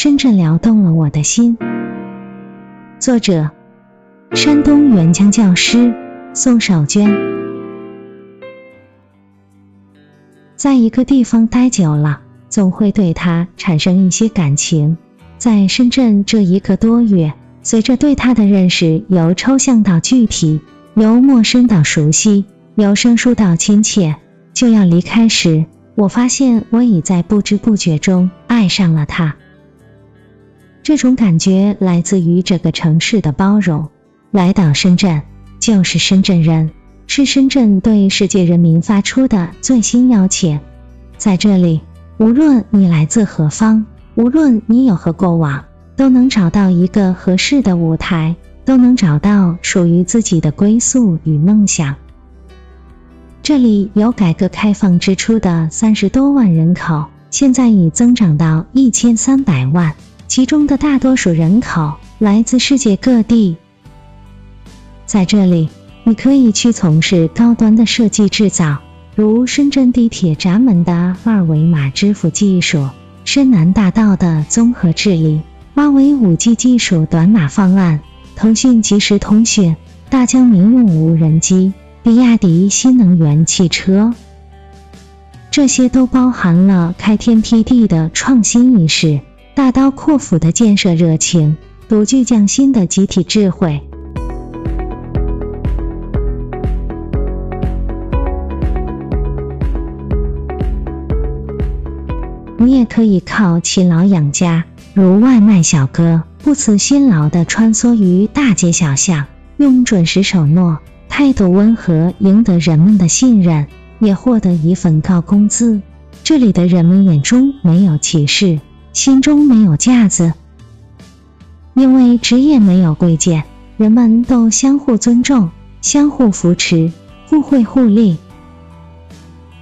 深圳撩动了我的心。作者：山东援疆教师宋少娟。在一个地方待久了，总会对它产生一些感情。在深圳这一个多月，随着对它的认识由抽象到具体，由陌生到熟悉，由生疏到亲切，就要离开时，我发现我已在不知不觉中爱上了它。这种感觉来自于这个城市的包容。来到深圳，就是深圳人，是深圳对世界人民发出的最新邀请。在这里，无论你来自何方，无论你有何过往，都能找到一个合适的舞台，都能找到属于自己的归宿与梦想。这里有改革开放之初的三十多万人口，现在已增长到一千三百万。其中的大多数人口来自世界各地，在这里，你可以去从事高端的设计制造，如深圳地铁闸门的二维码支付技术、深南大道的综合治理、华为五 G 技术短码方案、腾讯即时通讯、大疆民用无人机、比亚迪新能源汽车，这些都包含了开天辟地的创新意识。大刀阔斧的建设热情，独具匠心的集体智慧。你也可以靠勤劳养家，如外卖小哥，不辞辛劳的穿梭于大街小巷，用准时守诺、态度温和赢得人们的信任，也获得一份高工资。这里的人们眼中没有歧视。心中没有架子，因为职业没有贵贱，人们都相互尊重、相互扶持、互惠互利。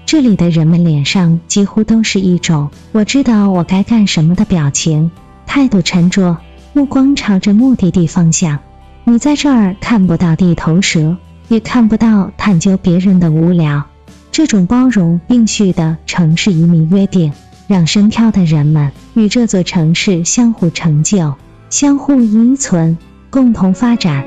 这里的人们脸上几乎都是一种“我知道我该干什么”的表情，态度沉着，目光朝着目的地方向。你在这儿看不到地头蛇，也看不到探究别人的无聊。这种包容并蓄的城市移民约定。让身漂的人们与这座城市相互成就、相互依存、共同发展。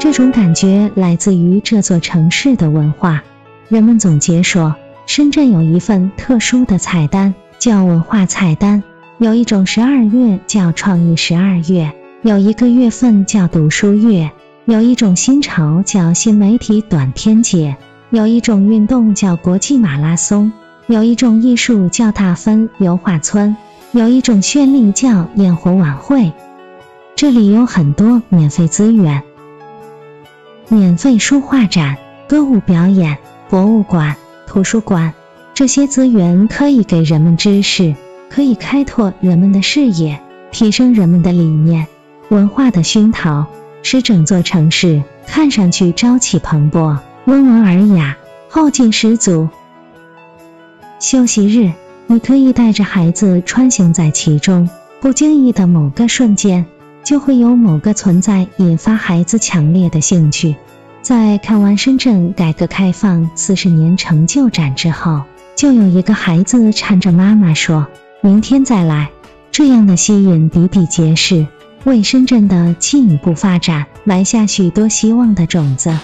这种感觉来自于这座城市的文化。人们总结说，深圳有一份特殊的菜单。叫文化菜单，有一种十二月叫创意十二月，有一个月份叫读书月，有一种新潮叫新媒体短片节，有一种运动叫国际马拉松，有一种艺术叫大分油画村，有一种绚丽叫焰火晚会。这里有很多免费资源，免费书画展、歌舞表演、博物馆、图书馆。这些资源可以给人们知识，可以开拓人们的视野，提升人们的理念。文化的熏陶使整座城市看上去朝气蓬勃、温文尔雅、后劲十足。休息日，你可以带着孩子穿行在其中，不经意的某个瞬间，就会有某个存在引发孩子强烈的兴趣。在看完深圳改革开放四十年成就展之后。就有一个孩子缠着妈妈说：“明天再来。”这样的吸引比比皆是，为深圳的进一步发展埋下许多希望的种子。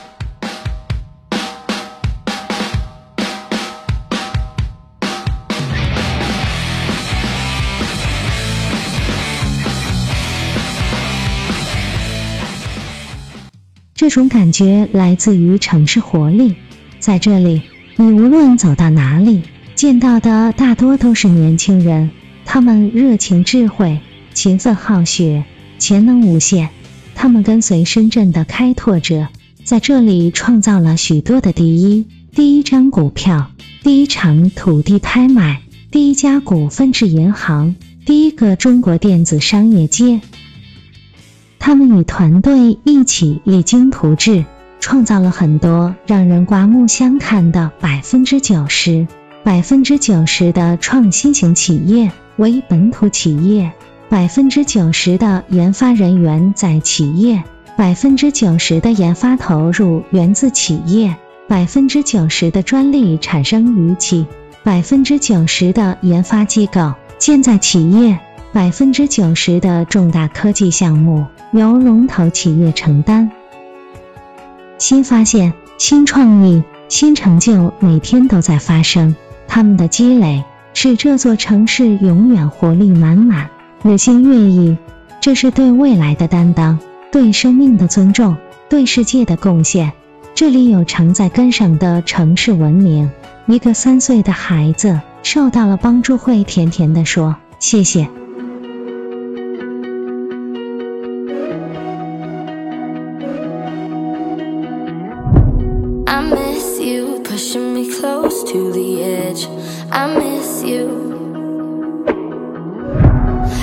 这种感觉来自于城市活力，在这里。你无论走到哪里，见到的大多都是年轻人，他们热情、智慧、勤奋、好学、潜能无限。他们跟随深圳的开拓者，在这里创造了许多的第一：第一张股票，第一场土地拍卖，第一家股份制银行，第一个中国电子商业街。他们与团队一起励精图治。创造了很多让人刮目相看的百分之九十、百分之九十的创新型企业为本土企业，百分之九十的研发人员在企业，百分之九十的研发投入源自企业，百分之九十的专利产生于企，百分之九十的研发机构建在企业，百分之九十的重大科技项目由龙头企业承担。新发现、新创意、新成就每天都在发生，他们的积累使这座城市永远活力满满、日新月异。这是对未来的担当，对生命的尊重，对世界的贡献。这里有承载根上的城市文明。一个三岁的孩子受到了帮助，会甜甜地说：“谢谢。” To the edge. I miss you.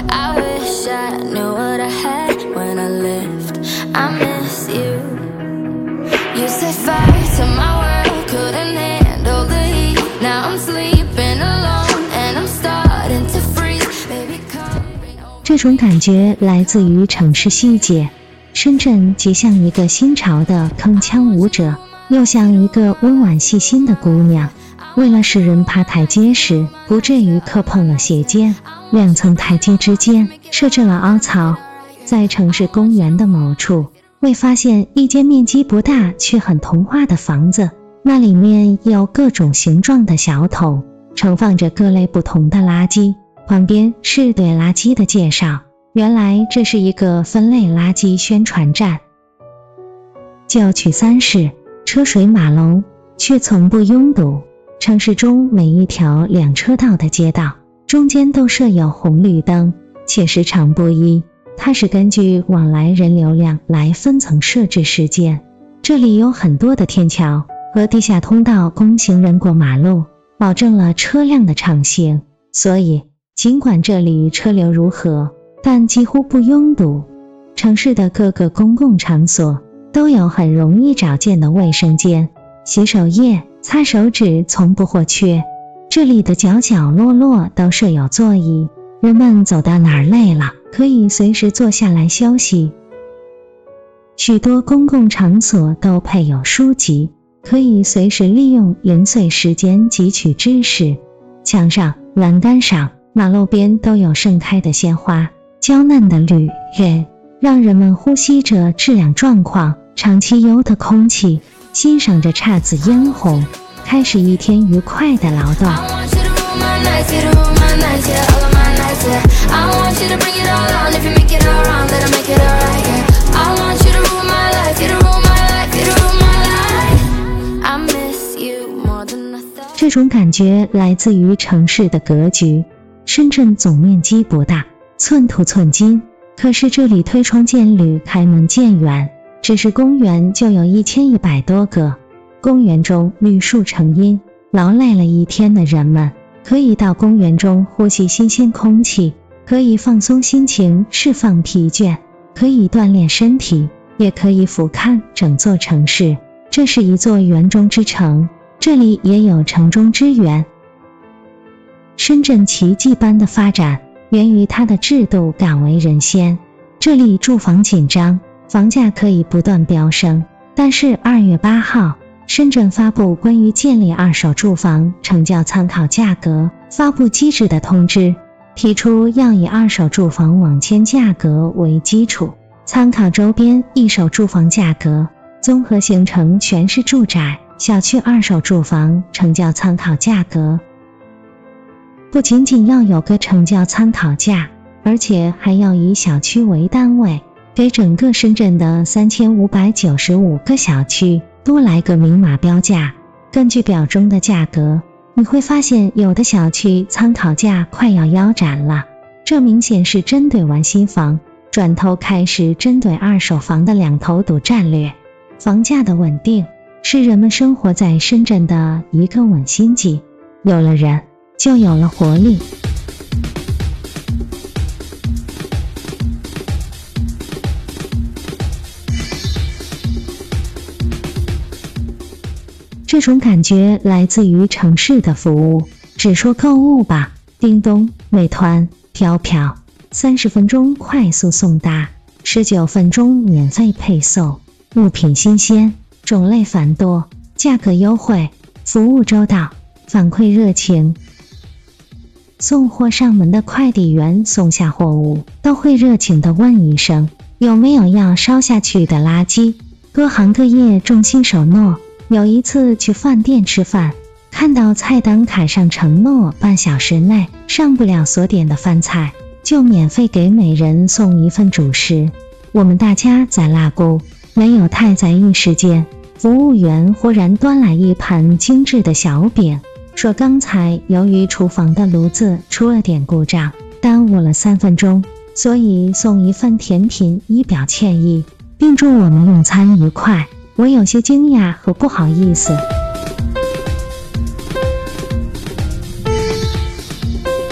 I wish I knew what I had when I left. I miss you. You said fire to my world, couldn't handle the heat. Now I'm sleeping alone and I'm starting to freeze. Baby, come. 这种感觉来自于城市细节。深圳既像一个新潮的铿锵舞者，又像一个温婉细心的姑娘。为了使人爬台阶时不至于磕碰了鞋尖，两层台阶之间设置了凹槽。在城市公园的某处，未发现一间面积不大却很童话的房子，那里面有各种形状的小桶，盛放着各类不同的垃圾。旁边是对垃圾的介绍，原来这是一个分类垃圾宣传站。郊区三市，车水马龙，却从不拥堵。城市中每一条两车道的街道中间都设有红绿灯，且时长不一。它是根据往来人流量来分层设置时间。这里有很多的天桥和地下通道供行人过马路，保证了车辆的畅行。所以，尽管这里车流如何，但几乎不拥堵。城市的各个公共场所都有很容易找见的卫生间、洗手液。擦手纸从不或缺，这里的角角落落都设有座椅，人们走到哪儿累了，可以随时坐下来休息。许多公共场所都配有书籍，可以随时利用零碎时间汲取知识。墙上、栏杆上、马路边都有盛开的鲜花，娇嫩的绿叶，让人们呼吸着质量状况、长期优的空气。欣赏着姹紫嫣红，开始一天愉快的劳动。这种感觉来自于城市的格局。深圳总面积不大，寸土寸金，可是这里推窗见绿，开门见远。只是公园就有一千一百多个，公园中绿树成荫，劳累了一天的人们可以到公园中呼吸新鲜空气，可以放松心情，释放疲倦，可以锻炼身体，也可以俯瞰整座城市。这是一座园中之城，这里也有城中之园。深圳奇迹般的发展源于它的制度敢为人先，这里住房紧张。房价可以不断飙升，但是二月八号，深圳发布关于建立二手住房成交参考价格发布机制的通知，提出要以二手住房网签价格为基础，参考周边一手住房价格，综合形成全市住宅小区二手住房成交参考价格。不仅仅要有个成交参考价，而且还要以小区为单位。给整个深圳的三千五百九十五个小区都来个明码标价。根据表中的价格，你会发现有的小区参考价快要腰斩了。这明显是针对完新房，转头开始针对二手房的两头堵战略。房价的稳定是人们生活在深圳的一个稳心剂。有了人，就有了活力。这种感觉来自于城市的服务，只说购物吧，叮咚、美团、飘飘，三十分钟快速送达，十九分钟免费配送，物品新鲜，种类繁多，价格优惠，服务周到，反馈热情。送货上门的快递员送下货物，都会热情地问一声有没有要烧下去的垃圾。各行各业众心守诺。有一次去饭店吃饭。看到菜单卡上承诺半小时内上不了所点的饭菜，就免费给每人送一份主食。我们大家在拉钩，没有太在意时间。服务员忽然端来一盘精致的小饼，说刚才由于厨房的炉子出了点故障，耽误了三分钟，所以送一份甜品以表歉意，并祝我们用餐愉快。我有些惊讶和不好意思。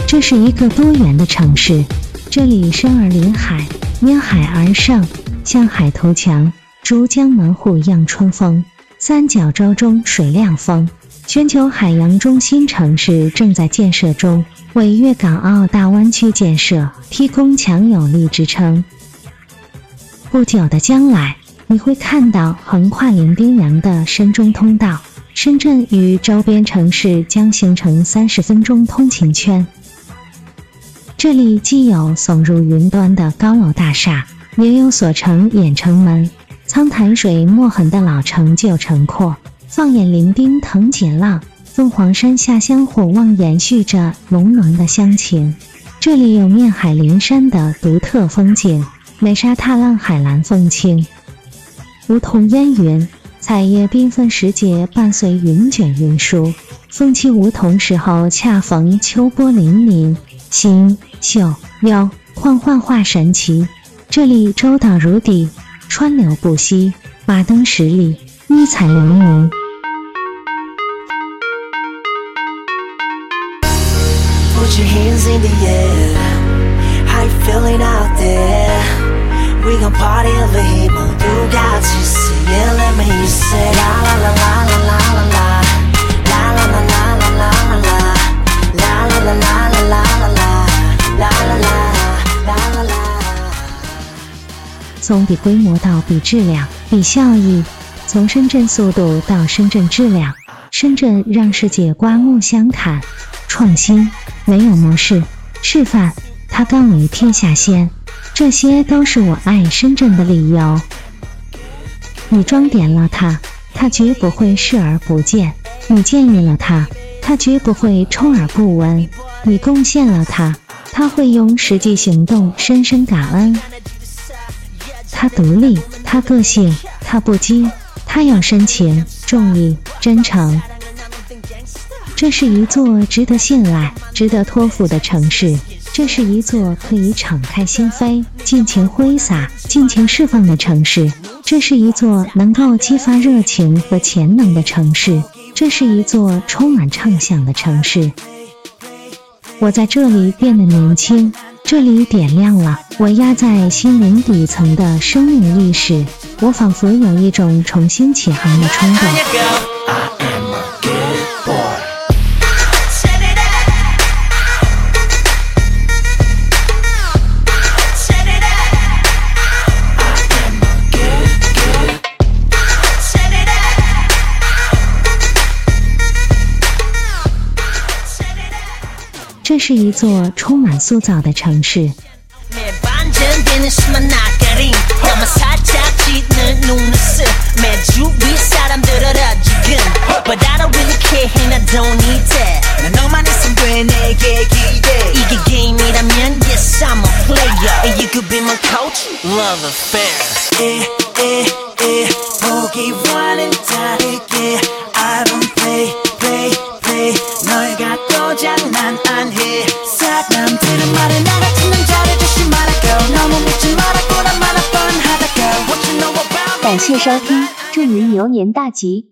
这是一个多元的城市，这里生而临海，因海而盛，像海头墙、珠江门户一样春风。三角洲中水量丰，全球海洋中心城市正在建设中，为粤港澳大湾区建设提供强有力支撑。不久的将来，你会看到横跨伶仃洋的深中通道，深圳与周边城市将形成三十分钟通勤圈。这里既有耸入云端的高楼大厦，也有锁城掩城门、苍潭水墨痕的老城旧城廓。放眼伶仃藤锦浪，凤凰山下香火望延续着浓浓的乡情。这里有面海临山的独特风景，美沙踏浪，海蓝风清。梧桐烟云，彩叶缤纷时节伴随云卷云舒。风起梧桐时候，恰逢秋波粼粼，星、宿妖幻幻化神奇。这里周岛如底，川流不息，马灯十里，异彩流云。Put your hands in the air, high feeling out there. 明。从比规模到比质量、比效益，从深圳速度到深圳质量，深圳让世界刮目相看。创新没有模式，示范他甘为天下先，这些都是我爱深圳的理由。你装点了他，他绝不会视而不见；你建议了他，他绝不会充耳不闻；你贡献了他，他会用实际行动深深感恩。他独立，他个性，他不羁，他有深情、重义、真诚。这是一座值得信赖、值得托付的城市。这是一座可以敞开心扉、尽情挥洒、尽情释放的城市。这是一座能够激发热情和潜能的城市。这是一座充满畅想的城市。我在这里变得年轻。这里点亮了我压在心灵底层的生命意识，我仿佛有一种重新起航的冲动。这是一座充满塑造的城市。谢收听祝您牛年大吉。